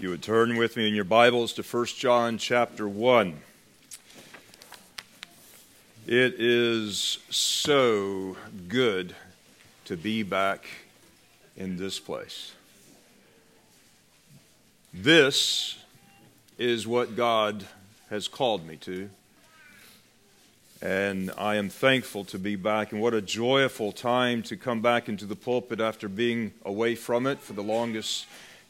You would turn with me in your Bibles to 1 John chapter 1. It is so good to be back in this place. This is what God has called me to. And I am thankful to be back. And what a joyful time to come back into the pulpit after being away from it for the longest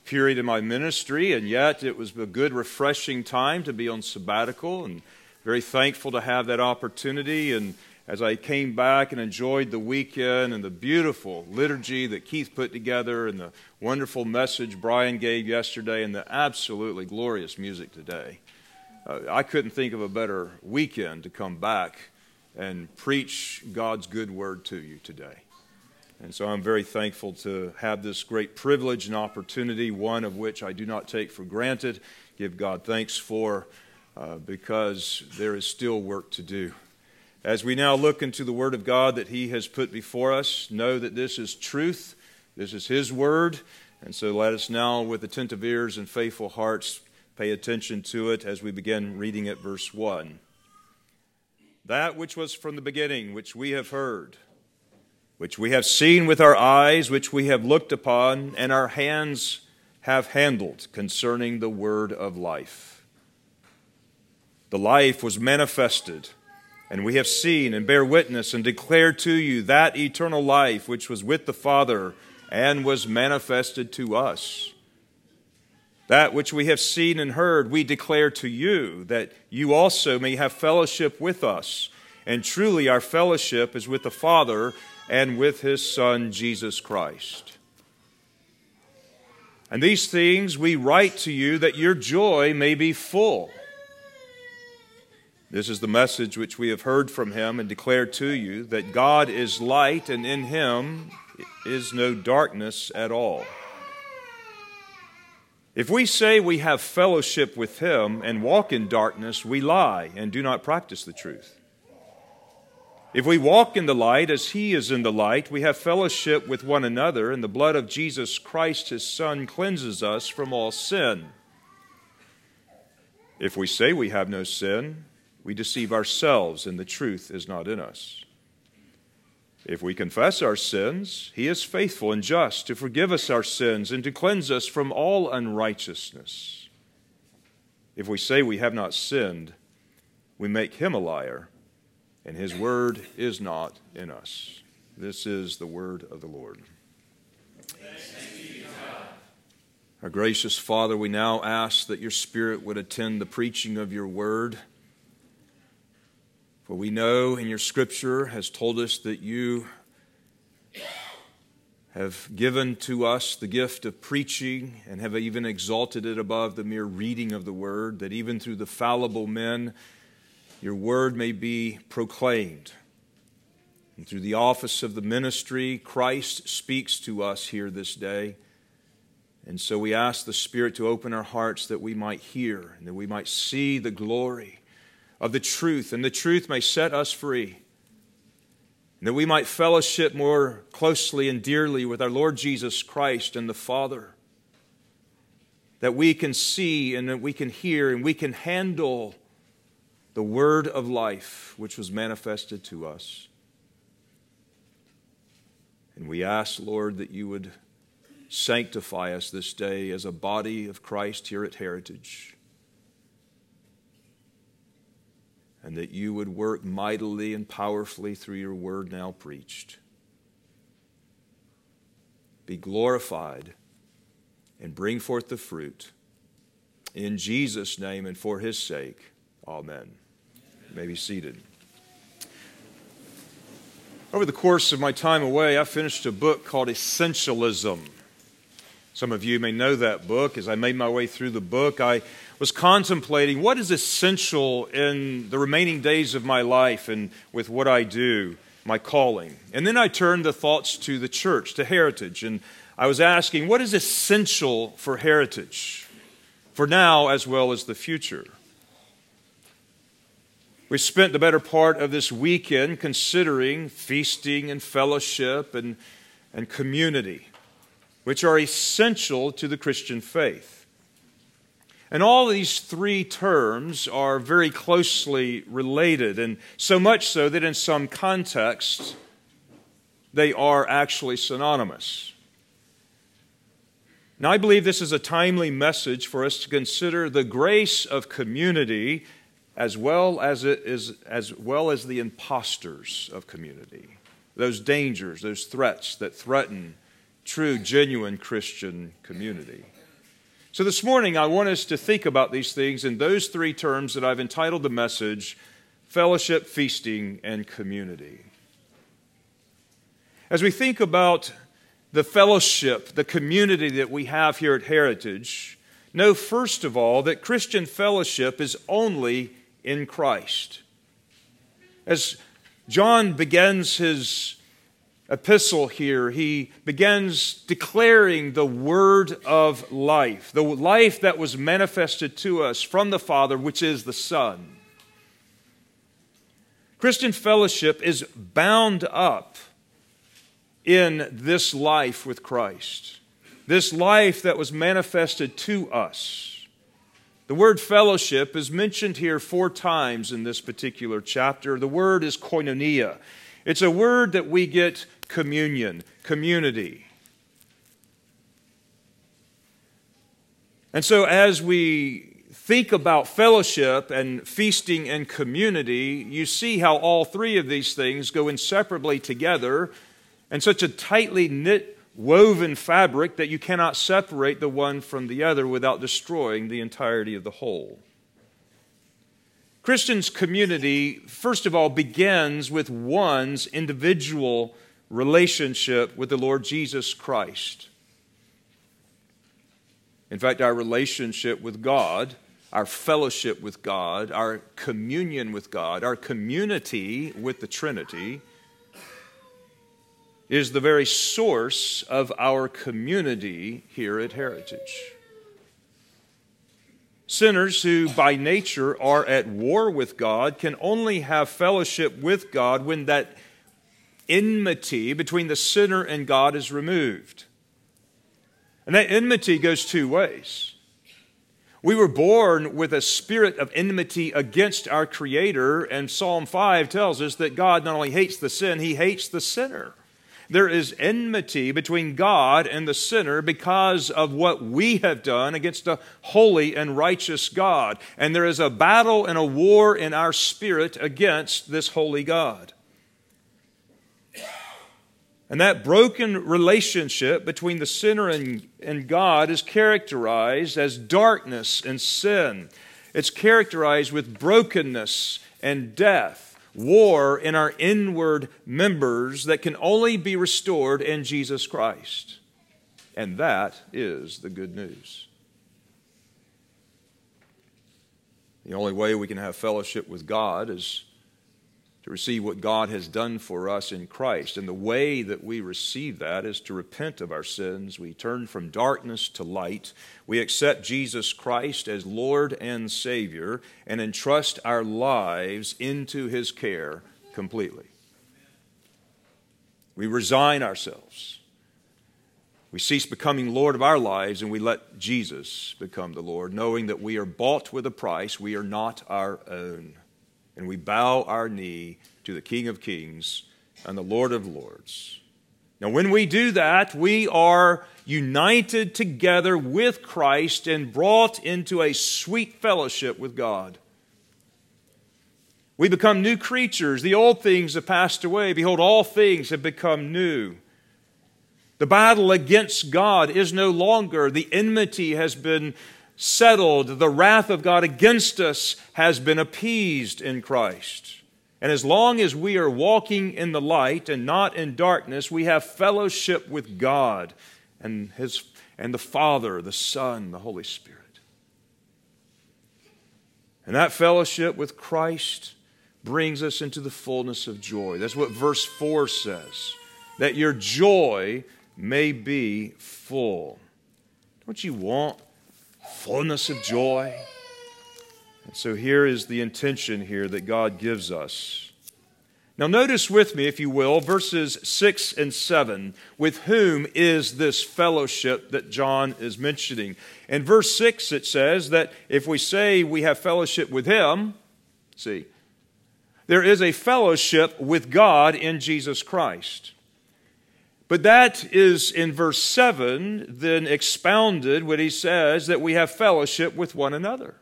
period in my ministry. And yet it was a good, refreshing time to be on sabbatical and very thankful to have that opportunity. And as I came back and enjoyed the weekend and the beautiful liturgy that Keith put together and the wonderful message Brian gave yesterday and the absolutely glorious music today, uh, I couldn't think of a better weekend to come back and preach God's good word to you today. And so I'm very thankful to have this great privilege and opportunity, one of which I do not take for granted, give God thanks for, uh, because there is still work to do. As we now look into the Word of God that He has put before us, know that this is truth, this is His Word, and so let us now, with attentive ears and faithful hearts, Pay attention to it as we begin reading at verse 1. That which was from the beginning, which we have heard, which we have seen with our eyes, which we have looked upon, and our hands have handled concerning the word of life. The life was manifested, and we have seen and bear witness and declare to you that eternal life which was with the Father and was manifested to us. That which we have seen and heard, we declare to you, that you also may have fellowship with us. And truly, our fellowship is with the Father and with his Son, Jesus Christ. And these things we write to you that your joy may be full. This is the message which we have heard from him and declared to you that God is light, and in him is no darkness at all. If we say we have fellowship with him and walk in darkness, we lie and do not practice the truth. If we walk in the light as he is in the light, we have fellowship with one another, and the blood of Jesus Christ, his Son, cleanses us from all sin. If we say we have no sin, we deceive ourselves, and the truth is not in us. If we confess our sins, he is faithful and just to forgive us our sins and to cleanse us from all unrighteousness. If we say we have not sinned, we make him a liar, and his word is not in us. This is the word of the Lord. Our gracious Father, we now ask that your Spirit would attend the preaching of your word. For we know in your scripture has told us that you have given to us the gift of preaching and have even exalted it above the mere reading of the word, that even through the fallible men, your word may be proclaimed. And through the office of the ministry, Christ speaks to us here this day. And so we ask the Spirit to open our hearts that we might hear and that we might see the glory of the truth, and the truth may set us free. And that we might fellowship more closely and dearly with our Lord Jesus Christ and the Father. That we can see and that we can hear and we can handle the word of life which was manifested to us. And we ask, Lord, that you would sanctify us this day as a body of Christ here at Heritage. and that you would work mightily and powerfully through your word now preached. Be glorified and bring forth the fruit. In Jesus' name and for his sake, amen. You may be seated. Over the course of my time away, I finished a book called Essentialism. Some of you may know that book. As I made my way through the book, I was contemplating what is essential in the remaining days of my life and with what I do, my calling. And then I turned the thoughts to the church, to heritage, and I was asking what is essential for heritage, for now as well as the future. We spent the better part of this weekend considering feasting and fellowship and, and community, which are essential to the Christian faith. And all these three terms are very closely related, and so much so that in some contexts they are actually synonymous. Now, I believe this is a timely message for us to consider the grace of community as well as, it is, as well as the impostors of community, those dangers, those threats that threaten true, genuine Christian community. So, this morning, I want us to think about these things in those three terms that I've entitled the message fellowship, feasting, and community. As we think about the fellowship, the community that we have here at Heritage, know first of all that Christian fellowship is only in Christ. As John begins his epistle here, he begins declaring the word of life, the life that was manifested to us from the Father, which is the Son. Christian fellowship is bound up in this life with Christ, this life that was manifested to us. The word fellowship is mentioned here four times in this particular chapter. The word is koinonia. It's a word that we get communion, community. And so, as we think about fellowship and feasting and community, you see how all three of these things go inseparably together and such a tightly knit, woven fabric that you cannot separate the one from the other without destroying the entirety of the whole. Christians' community, first of all, begins with one's individual relationship with the Lord Jesus Christ. In fact, our relationship with God, our fellowship with God, our communion with God, our community with the Trinity is the very source of our community here at Heritage. Sinners who by nature are at war with God can only have fellowship with God when that enmity between the sinner and God is removed. And that enmity goes two ways. We were born with a spirit of enmity against our Creator, and Psalm 5 tells us that God not only hates the sin, He hates the sinner. There is enmity between God and the sinner because of what we have done against a holy and righteous God. And there is a battle and a war in our spirit against this holy God. And that broken relationship between the sinner and, and God is characterized as darkness and sin. It's characterized with brokenness and death war in our inward members that can only be restored in Jesus Christ. And that is the good news. The only way we can have fellowship with God is to receive what God has done for us in Christ. And the way that we receive that is to repent of our sins. We turn from darkness to light. We accept Jesus Christ as Lord and Savior and entrust our lives into His care completely. We resign ourselves. We cease becoming Lord of our lives and we let Jesus become the Lord, knowing that we are bought with a price. We are not our own and we bow our knee to the King of Kings and the Lord of Lords. Now, when we do that, we are united together with Christ and brought into a sweet fellowship with God. We become new creatures. The old things have passed away. Behold, all things have become new. The battle against God is no longer. The enmity has been settled. The wrath of God against us has been appeased in Christ. And as long as we are walking in the light and not in darkness, we have fellowship with God and, his, and the Father, the Son, the Holy Spirit. And that fellowship with Christ brings us into the fullness of joy. That's what verse 4 says that your joy may be full. Don't you want fullness of joy. And so here is the intention here that God gives us Now, notice with me, if you will, verses 6 and 7. With whom is this fellowship that John is mentioning? In verse 6, it says that if we say we have fellowship with him, see, there is a fellowship with God in Jesus Christ. But that is in verse 7, then expounded when he says that we have fellowship with one another.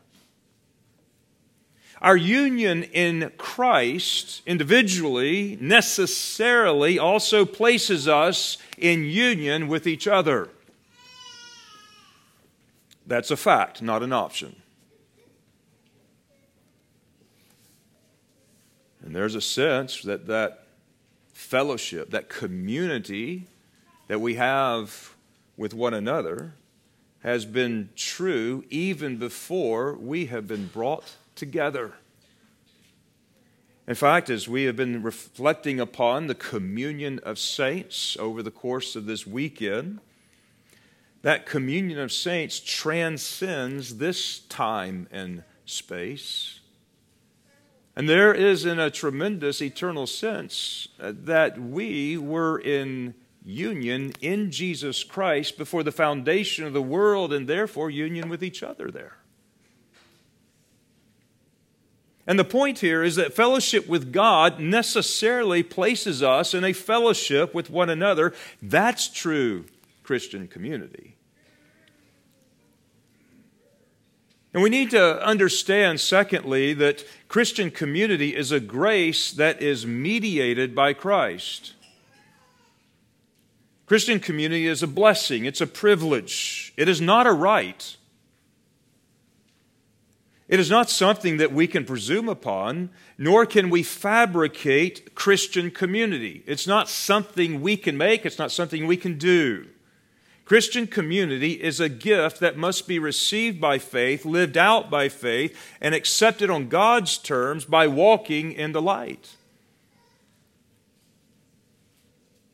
Our union in Christ individually necessarily also places us in union with each other. That's a fact, not an option. And there's a sense that that fellowship, that community that we have with one another, has been true even before we have been brought together. In fact, as we have been reflecting upon the communion of saints over the course of this weekend, that communion of saints transcends this time and space. And there is, in a tremendous eternal sense, uh, that we were in union in Jesus Christ before the foundation of the world, and therefore union with each other there. And the point here is that fellowship with God necessarily places us in a fellowship with one another. That's true Christian community. And we need to understand, secondly, that Christian community is a grace that is mediated by Christ. Christian community is a blessing, it's a privilege, it is not a right. It is not something that we can presume upon, nor can we fabricate Christian community. It's not something we can make, it's not something we can do. Christian community is a gift that must be received by faith, lived out by faith, and accepted on God's terms by walking in the light.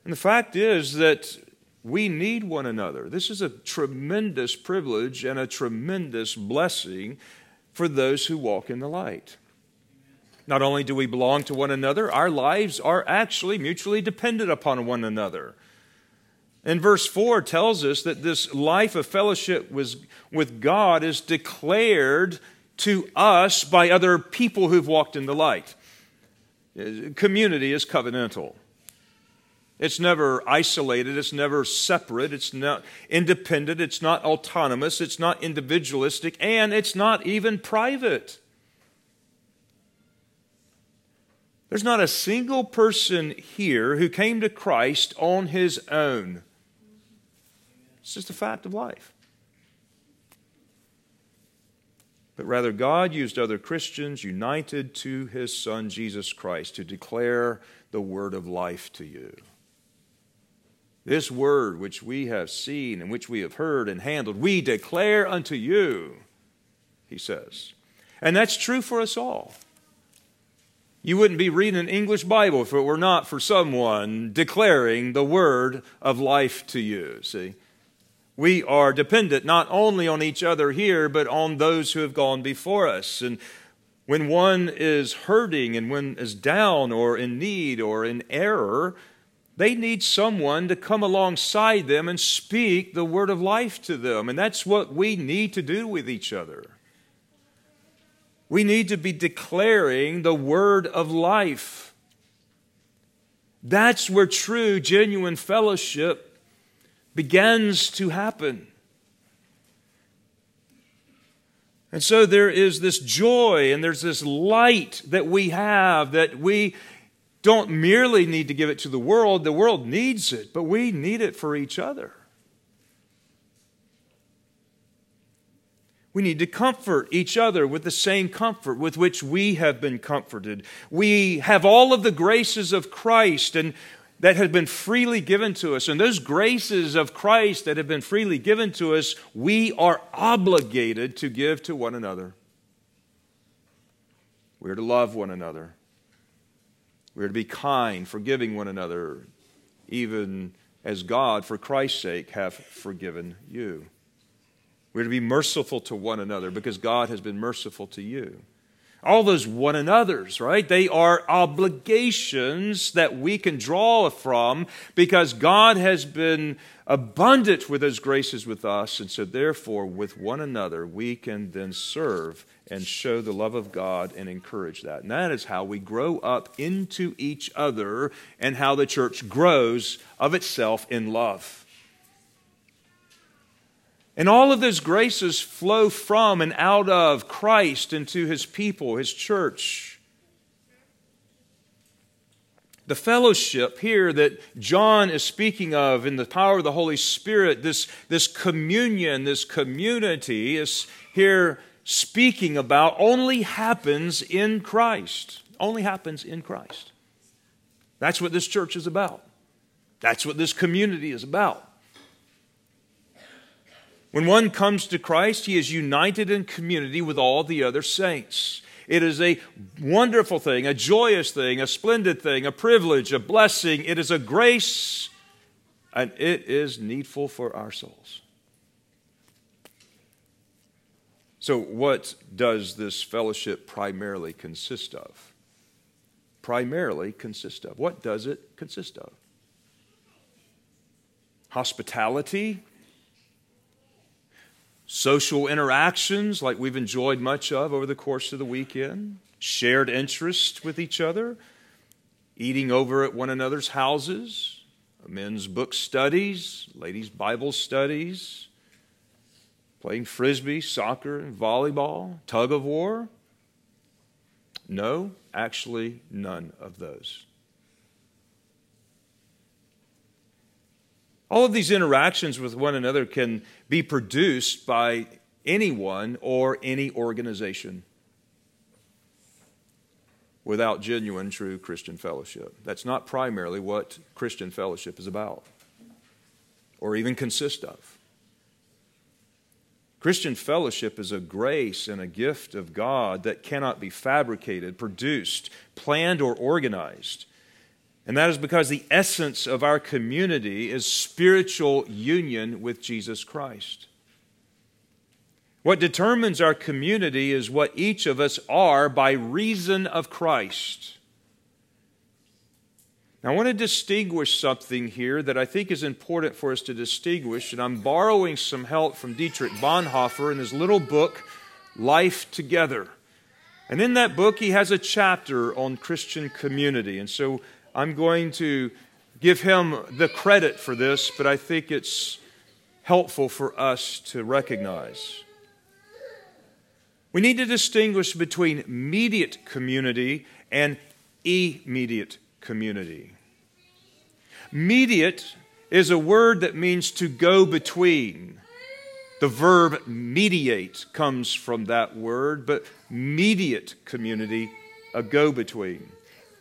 And the fact is that we need one another. This is a tremendous privilege and a tremendous blessing for those who walk in the light. Not only do we belong to one another, our lives are actually mutually dependent upon one another. And verse 4 tells us that this life of fellowship with God is declared to us by other people who've walked in the light. Community is covenantal. It's never isolated, it's never separate, it's not independent, it's not autonomous, it's not individualistic, and it's not even private. There's not a single person here who came to Christ on his own. It's just a fact of life. But rather, God used other Christians united to his Son, Jesus Christ, to declare the word of life to you. This word which we have seen and which we have heard and handled, we declare unto you, he says. And that's true for us all. You wouldn't be reading an English Bible if it were not for someone declaring the word of life to you, see? We are dependent not only on each other here, but on those who have gone before us. And when one is hurting and when is down or in need or in error, they need someone to come alongside them and speak the word of life to them. And that's what we need to do with each other. We need to be declaring the word of life. That's where true, genuine fellowship begins to happen. And so there is this joy and there's this light that we have that we don't merely need to give it to the world, the world needs it, but we need it for each other. We need to comfort each other with the same comfort with which we have been comforted. We have all of the graces of Christ and that have been freely given to us. And those graces of Christ that have been freely given to us, we are obligated to give to one another. We're to love one another. We are to be kind, forgiving one another, even as God, for Christ's sake, have forgiven you. We're to be merciful to one another because God has been merciful to you. All those one another's, right? They are obligations that we can draw from because God has been abundant with his graces with us. And so, therefore, with one another, we can then serve and show the love of God and encourage that. And that is how we grow up into each other and how the church grows of itself in love. And all of those graces flow from and out of Christ into his people, his church. The fellowship here that John is speaking of in the power of the Holy Spirit, this, this communion, this community, is here speaking about only happens in Christ. Only happens in Christ. That's what this church is about. That's what this community is about. When one comes to Christ, he is united in community with all the other saints. It is a wonderful thing, a joyous thing, a splendid thing, a privilege, a blessing. It is a grace, and it is needful for our souls. So, what does this fellowship primarily consist of? Primarily consist of. What does it consist of? Hospitality, social interactions like we've enjoyed much of over the course of the weekend, shared interests with each other, eating over at one another's houses, men's book studies, ladies' Bible studies, playing frisbee, soccer, and volleyball, tug of war. No, actually, none of those. All of these interactions with one another can be produced by anyone or any organization without genuine, true Christian fellowship. That's not primarily what Christian fellowship is about or even consists of. Christian fellowship is a grace and a gift of God that cannot be fabricated, produced, planned, or organized. And that is because the essence of our community is spiritual union with Jesus Christ. What determines our community is what each of us are by reason of Christ. Now, I want to distinguish something here that I think is important for us to distinguish, and I'm borrowing some help from Dietrich Bonhoeffer in his little book, Life Together. And in that book, he has a chapter on Christian community. And so I'm going to give him the credit for this, but I think it's helpful for us to recognize. We need to distinguish between mediate community and immediate community. Mediate is a word that means to go between. The verb mediate comes from that word, but mediate community, a go between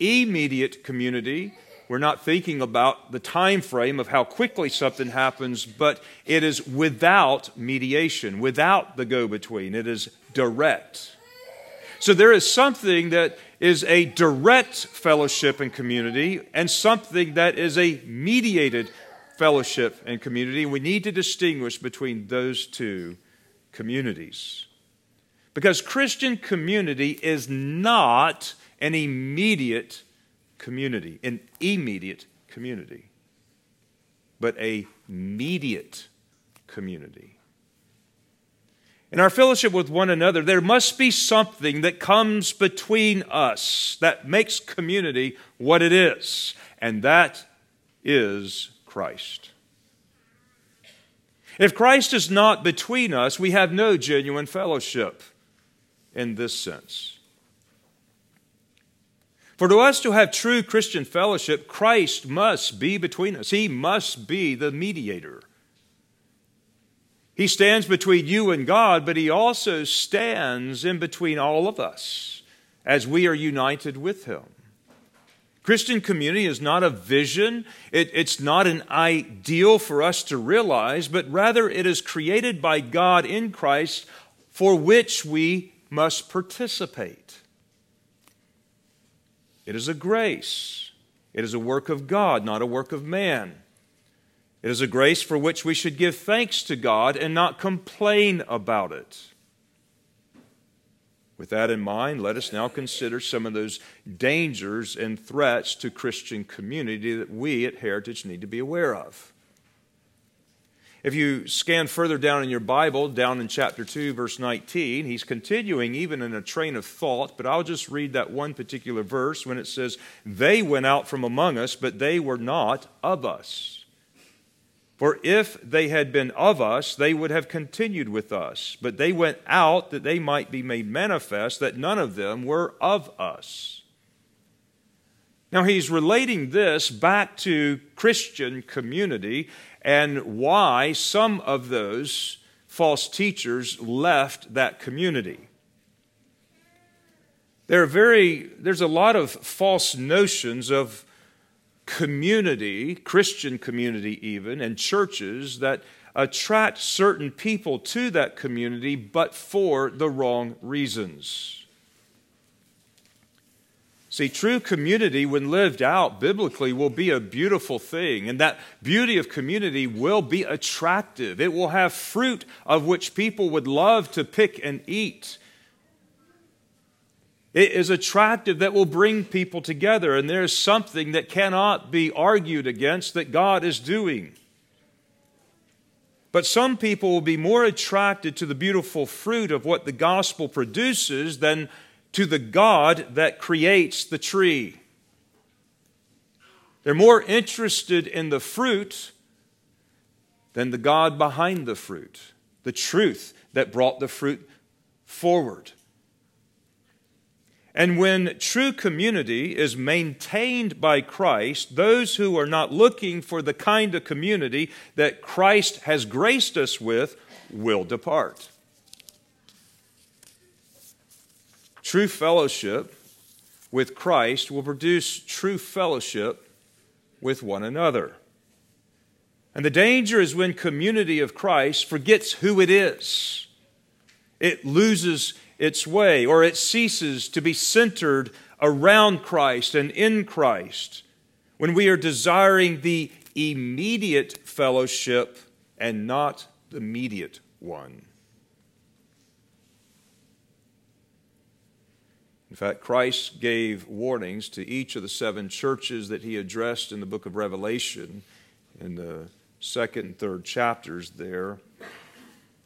immediate community. We're not thinking about the time frame of how quickly something happens, but it is without mediation, without the go between. It is direct. So there is something that is a direct fellowship and community, and something that is a mediated fellowship and community. We need to distinguish between those two communities. Because Christian community is not an immediate community, an immediate community, but a mediate community. In our fellowship with one another, there must be something that comes between us that makes community what it is, and that is Christ. If Christ is not between us, we have no genuine fellowship in this sense. For to us to have true Christian fellowship, Christ must be between us. He must be the mediator. He stands between you and God, but He also stands in between all of us as we are united with Him. Christian community is not a vision, it, it's not an ideal for us to realize, but rather it is created by God in Christ for which we must participate. It is a grace. It is a work of God, not a work of man. It is a grace for which we should give thanks to God and not complain about it. With that in mind, let us now consider some of those dangers and threats to Christian community that we at Heritage need to be aware of. If you scan further down in your Bible, down in chapter 2, verse 19, he's continuing even in a train of thought, but I'll just read that one particular verse when it says, They went out from among us, but they were not of us. For if they had been of us, they would have continued with us. But they went out that they might be made manifest that none of them were of us. Now he's relating this back to Christian community and why some of those false teachers left that community. There are very, there's a lot of false notions of community, Christian community even, and churches that attract certain people to that community, but for the wrong reasons. See, true community, when lived out biblically, will be a beautiful thing, and that beauty of community will be attractive. It will have fruit of which people would love to pick and eat. It is attractive that will bring people together, and there's something that cannot be argued against that God is doing. But some people will be more attracted to the beautiful fruit of what the gospel produces than to the God that creates the tree. They're more interested in the fruit than the God behind the fruit, the truth that brought the fruit forward. And when true community is maintained by Christ, those who are not looking for the kind of community that Christ has graced us with will depart. True fellowship with Christ will produce true fellowship with one another. And the danger is when community of Christ forgets who it is. It loses its way, or it ceases to be centered around Christ and in Christ, when we are desiring the immediate fellowship and not the immediate one. In fact, Christ gave warnings to each of the seven churches that he addressed in the book of Revelation in the second and third chapters there.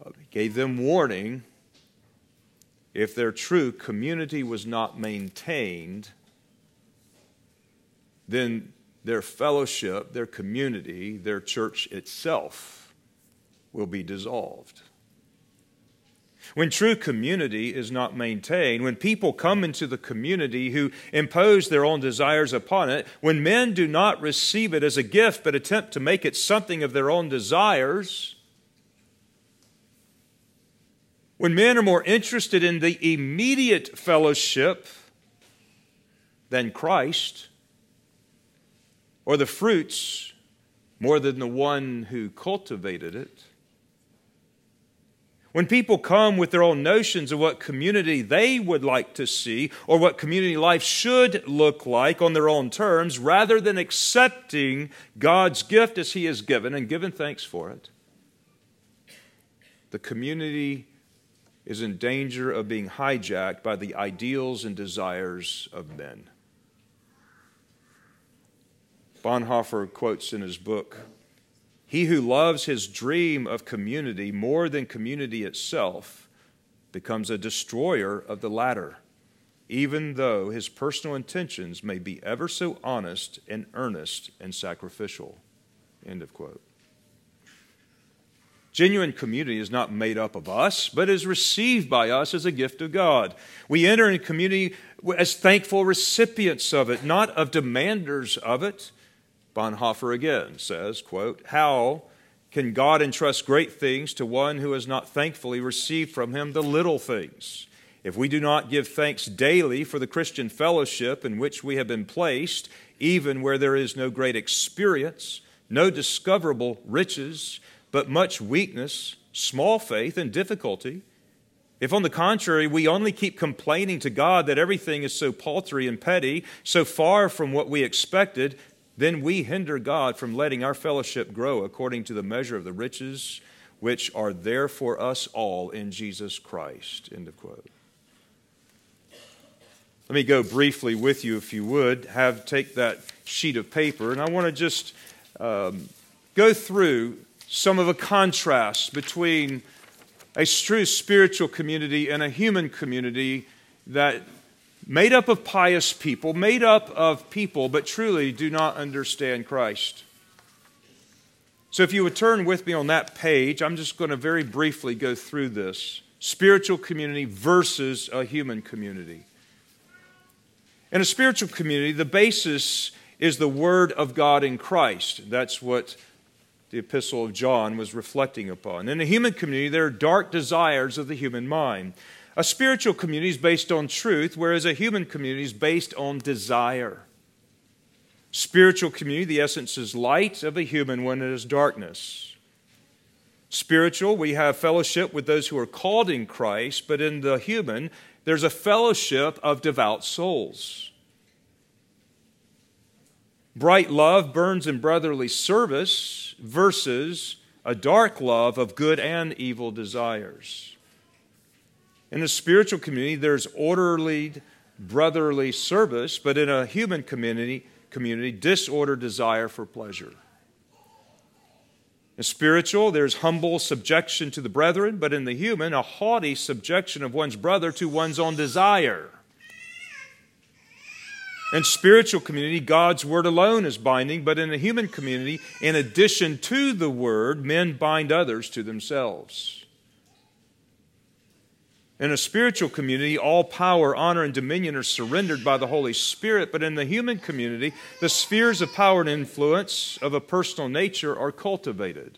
Uh, he gave them warning if their true community was not maintained, then their fellowship, their community, their church itself will be dissolved. When true community is not maintained, when people come into the community who impose their own desires upon it, when men do not receive it as a gift but attempt to make it something of their own desires, when men are more interested in the immediate fellowship than Christ, or the fruits more than the one who cultivated it, when people come with their own notions of what community they would like to see or what community life should look like on their own terms, rather than accepting God's gift as He has given and giving thanks for it, the community is in danger of being hijacked by the ideals and desires of men. Bonhoeffer quotes in his book He who loves his dream of community more than community itself becomes a destroyer of the latter, even though his personal intentions may be ever so honest and earnest and sacrificial. End of quote. Genuine community is not made up of us, but is received by us as a gift of God. We enter in community as thankful recipients of it, not of demanders of it. Bonhoeffer again says, quote, How can God entrust great things to one who has not thankfully received from him the little things? If we do not give thanks daily for the Christian fellowship in which we have been placed, even where there is no great experience, no discoverable riches, but much weakness, small faith, and difficulty. If, on the contrary, we only keep complaining to God that everything is so paltry and petty, so far from what we expected, then we hinder God from letting our fellowship grow according to the measure of the riches which are there for us all in Jesus Christ. End of quote. Let me go briefly with you, if you would. Have take that sheet of paper, and I want to just um, go through some of the contrast between a true spiritual community and a human community that made up of pious people, made up of people, but truly do not understand Christ. So, if you would turn with me on that page, I'm just going to very briefly go through this spiritual community versus a human community. In a spiritual community, the basis is the Word of God in Christ. That's what the Epistle of John was reflecting upon. In a human community, there are dark desires of the human mind. A spiritual community is based on truth, whereas a human community is based on desire. Spiritual community, the essence is light, of a human one it is darkness. Spiritual, we have fellowship with those who are called in Christ, but in the human, there's a fellowship of devout souls. Bright love burns in brotherly service versus a dark love of good and evil desires. In a spiritual community, there's orderly brotherly service, but in a human community, community disordered desire for pleasure. In spiritual, there's humble subjection to the brethren, but in the human, a haughty subjection of one's brother to one's own desire. In spiritual community, God's word alone is binding, but in a human community, in addition to the word, men bind others to themselves. In a spiritual community, all power, honor, and dominion are surrendered by the Holy Spirit, but in the human community, the spheres of power and influence of a personal nature are cultivated.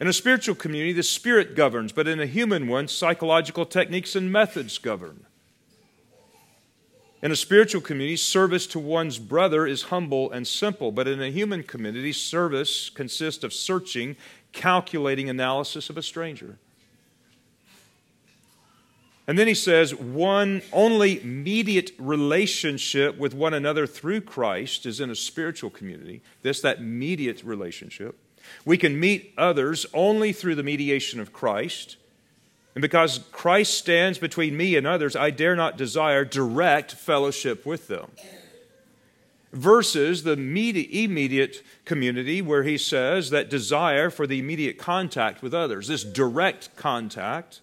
In a spiritual community, the Spirit governs, but in a human one, psychological techniques and methods govern. In a spiritual community, service to one's brother is humble and simple, but in a human community, service consists of searching, calculating analysis of a stranger. And then he says, one only mediate relationship with one another through Christ is in a spiritual community. This, that mediate relationship. We can meet others only through the mediation of Christ. And because Christ stands between me and others, I dare not desire direct fellowship with them. Versus the immediate community, where he says that desire for the immediate contact with others, this direct contact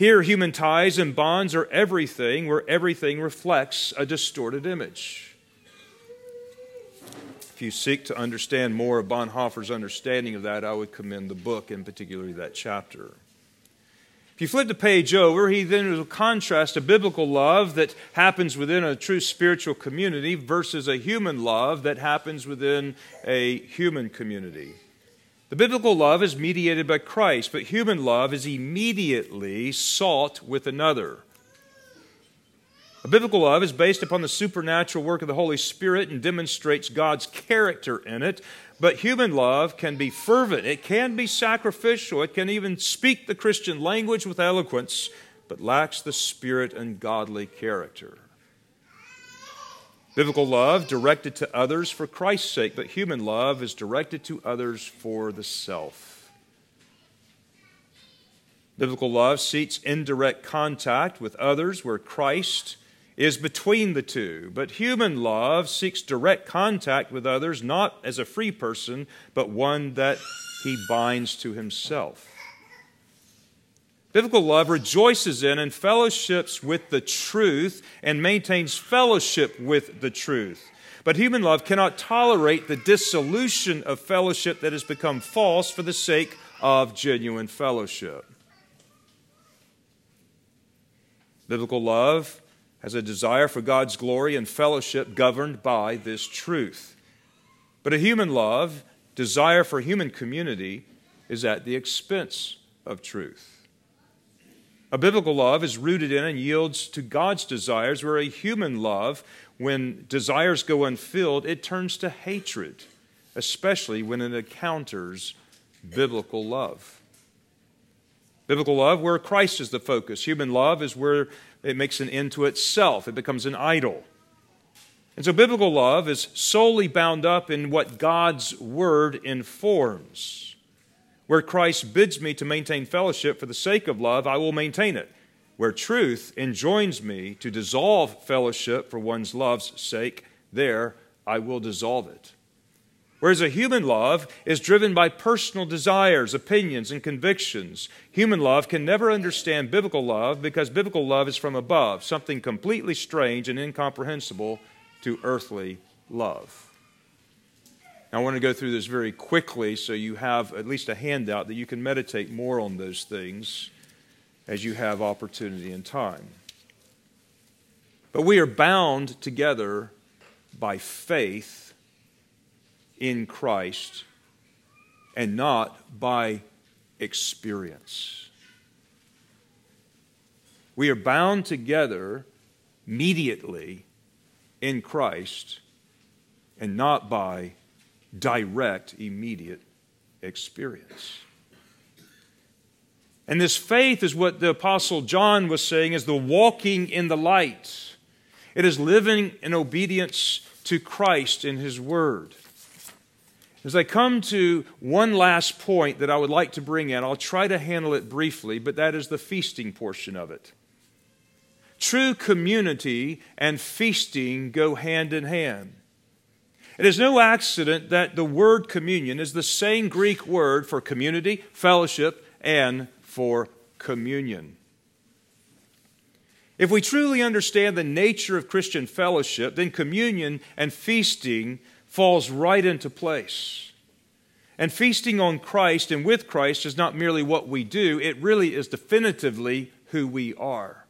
here, human ties and bonds are everything, where everything reflects a distorted image. If you seek to understand more of Bonhoeffer's understanding of that, I would commend the book, and particularly that chapter. If you flip the page over, he then will contrast a biblical love that happens within a true spiritual community versus a human love that happens within a human community. The biblical love is mediated by Christ, but human love is immediately sought with another. A biblical love is based upon the supernatural work of the Holy Spirit and demonstrates God's character in it. But human love can be fervent, it can be sacrificial, it can even speak the Christian language with eloquence, but lacks the spirit and godly character. Biblical love directed to others for Christ's sake, but human love is directed to others for the self. Biblical love seeks indirect contact with others where Christ is between the two, but human love seeks direct contact with others not as a free person, but one that he binds to himself. Biblical love rejoices in and fellowships with the truth and maintains fellowship with the truth. But human love cannot tolerate the dissolution of fellowship that has become false for the sake of genuine fellowship. Biblical love has a desire for God's glory and fellowship governed by this truth. But a human love, desire for human community, is at the expense of truth. A biblical love is rooted in and yields to God's desires, where a human love, when desires go unfilled, it turns to hatred, especially when it encounters biblical love. Biblical love, where Christ is the focus. Human love is where it makes an end to itself, it becomes an idol. And so, biblical love is solely bound up in what God's word informs. Where Christ bids me to maintain fellowship for the sake of love, I will maintain it. Where truth enjoins me to dissolve fellowship for one's love's sake, there I will dissolve it. Whereas a human love is driven by personal desires, opinions, and convictions. Human love can never understand biblical love because biblical love is from above, something completely strange and incomprehensible to earthly love. I want to go through this very quickly so you have at least a handout that you can meditate more on those things as you have opportunity and time. But we are bound together by faith in Christ and not by experience. We are bound together mediately in Christ and not by direct, immediate experience. And this faith is what the Apostle John was saying is the walking in the light. It is living in obedience to Christ in His Word. As I come to one last point that I would like to bring in, I'll try to handle it briefly, but that is the feasting portion of it. True community and feasting go hand in hand. It is no accident that the word communion is the same Greek word for community, fellowship, and for communion. If we truly understand the nature of Christian fellowship, then communion and feasting falls right into place. And feasting on Christ and with Christ is not merely what we do, it really is definitively who we are.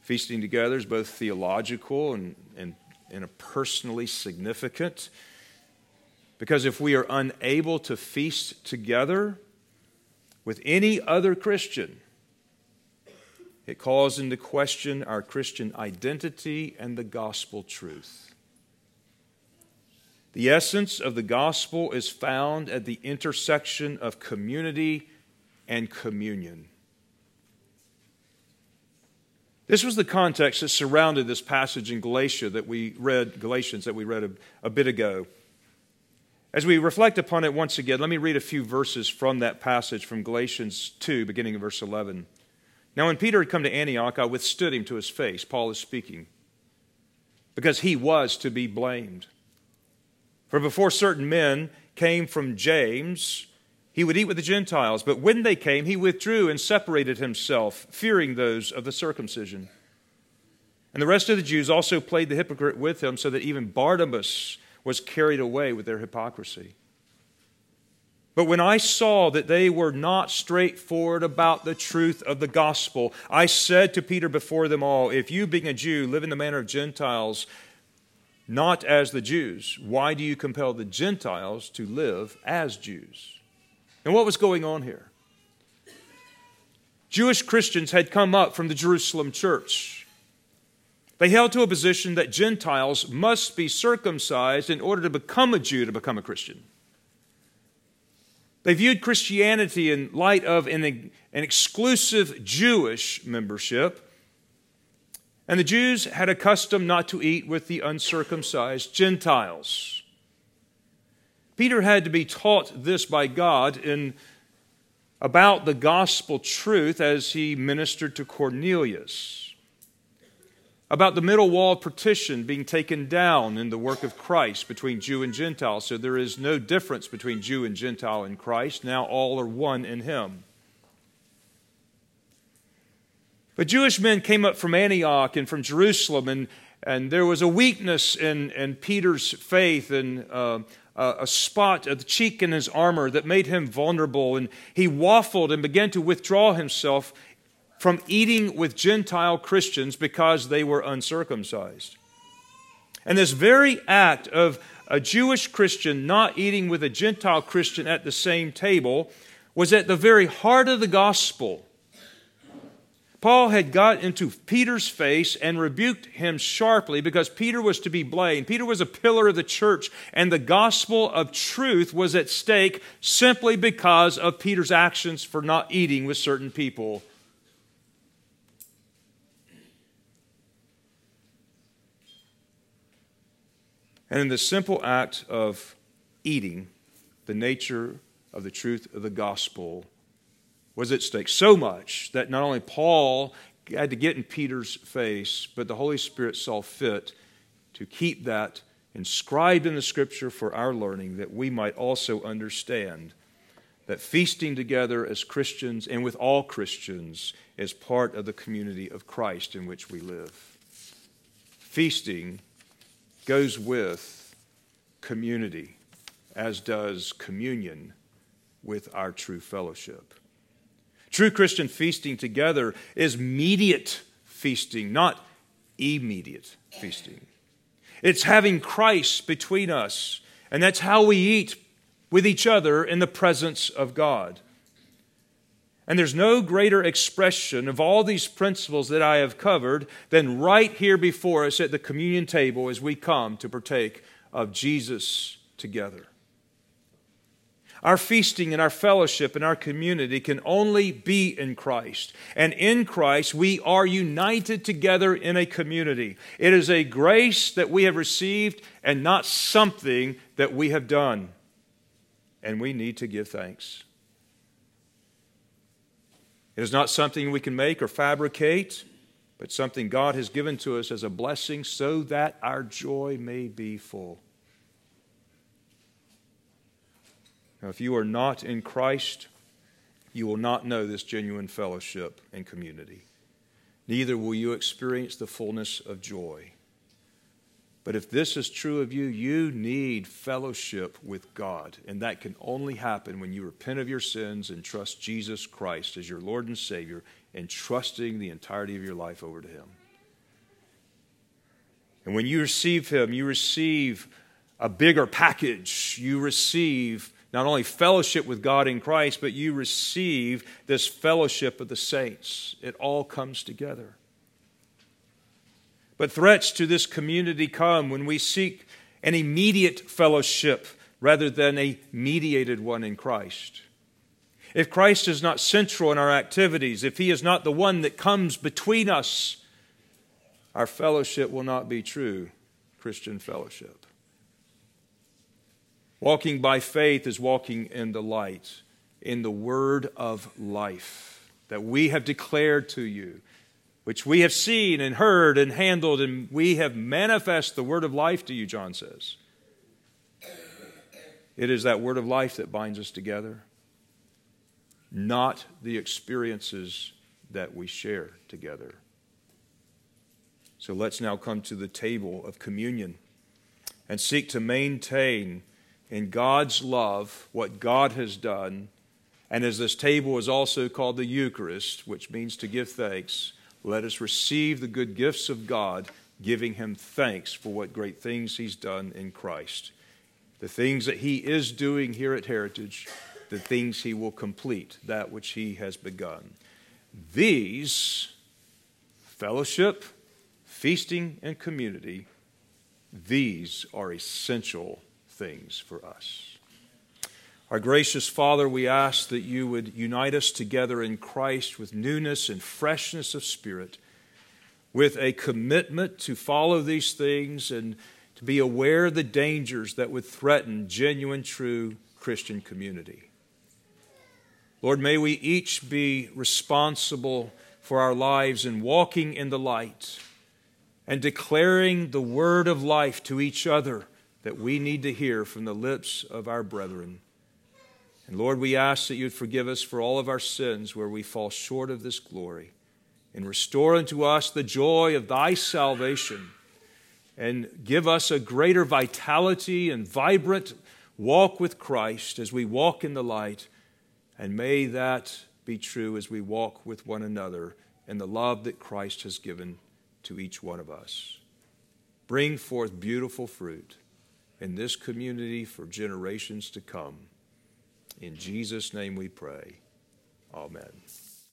Feasting together is both theological and, and, a personally significant. Because if we are unable to feast together with any other Christian, it calls into question our Christian identity and the gospel truth. The essence of the gospel is found at the intersection of community and communion. This was the context that surrounded this passage in Galatia that we read, Galatians that we read a, a bit ago. As we reflect upon it once again, let me read a few verses from that passage from Galatians 2, beginning in verse 11. Now, when Peter had come to Antioch, I withstood him to his face. Paul is speaking. Because he was to be blamed. For before certain men came from James, he would eat with the Gentiles. But when they came, he withdrew and separated himself, fearing those of the circumcision. And the rest of the Jews also played the hypocrite with him, so that even Barnabas was carried away with their hypocrisy. But when I saw that they were not straightforward about the truth of the gospel, I said to Peter before them all, If you, being a Jew, live in the manner of Gentiles, not as the Jews, why do you compel the Gentiles to live as Jews? And what was going on here? Jewish Christians had come up from the Jerusalem church. They held to a position that Gentiles must be circumcised in order to become a Jew to become a Christian. They viewed Christianity in light of an, an exclusive Jewish membership. And the Jews had a custom not to eat with the uncircumcised Gentiles. Peter had to be taught this by God in about the gospel truth as he ministered to Cornelius about the middle wall partition being taken down in the work of Christ between Jew and Gentile. So there is no difference between Jew and Gentile in Christ. Now all are one in Him. But Jewish men came up from Antioch and from Jerusalem, and, and there was a weakness in, in Peter's faith and uh, a spot, a cheek in his armor that made him vulnerable. And he waffled and began to withdraw himself from eating with Gentile Christians because they were uncircumcised. And this very act of a Jewish Christian not eating with a Gentile Christian at the same table was at the very heart of the gospel. Paul had got into Peter's face and rebuked him sharply because Peter was to be blamed. Peter was a pillar of the church, and the gospel of truth was at stake simply because of Peter's actions for not eating with certain people And in the simple act of eating, the nature of the truth of the gospel was at stake. So much that not only Paul had to get in Peter's face, but the Holy Spirit saw fit to keep that inscribed in the scripture for our learning that we might also understand that feasting together as Christians and with all Christians is part of the community of Christ in which we live. Feasting goes with community, as does communion with our true fellowship. True Christian feasting together is mediate feasting, not immediate feasting. It's having Christ between us, and that's how we eat with each other in the presence of God. And there's no greater expression of all these principles that I have covered than right here before us at the communion table as we come to partake of Jesus together. Our feasting and our fellowship and our community can only be in Christ. And in Christ, we are united together in a community. It is a grace that we have received and not something that we have done. And we need to give thanks. It is not something we can make or fabricate, but something God has given to us as a blessing so that our joy may be full. Now, if you are not in Christ, you will not know this genuine fellowship and community. Neither will you experience the fullness of joy. But if this is true of you, you need fellowship with God. And that can only happen when you repent of your sins and trust Jesus Christ as your Lord and Savior and trusting the entirety of your life over to Him. And when you receive Him, you receive a bigger package. You receive not only fellowship with God in Christ, but you receive this fellowship of the saints. It all comes together. But threats to this community come when we seek an immediate fellowship rather than a mediated one in Christ. If Christ is not central in our activities, if He is not the one that comes between us, our fellowship will not be true Christian fellowship. Walking by faith is walking in the light, in the word of life that we have declared to you, which we have seen and heard and handled, and we have manifest the word of life to you, John says. It is that word of life that binds us together, not the experiences that we share together. So let's now come to the table of communion and seek to maintain in God's love what God has done. And as this table is also called the Eucharist, which means to give thanks, let us receive the good gifts of God, giving Him thanks for what great things He's done in Christ. The things that He is doing here at Heritage, the things He will complete, that which He has begun. These, fellowship, feasting, and community, these are essential things for us. Our gracious Father, we ask that you would unite us together in Christ with newness and freshness of spirit, with a commitment to follow these things and to be aware of the dangers that would threaten genuine, true Christian community. Lord, may we each be responsible for our lives in walking in the light and declaring the word of life to each other that we need to hear from the lips of our brethren. And Lord, we ask that you'd forgive us for all of our sins where we fall short of this glory, and restore unto us the joy of thy salvation, and give us a greater vitality and vibrant walk with Christ as we walk in the light. And may that be true as we walk with one another in the love that Christ has given to each one of us. Bring forth beautiful fruit in this community for generations to come. In Jesus' name we pray. Amen.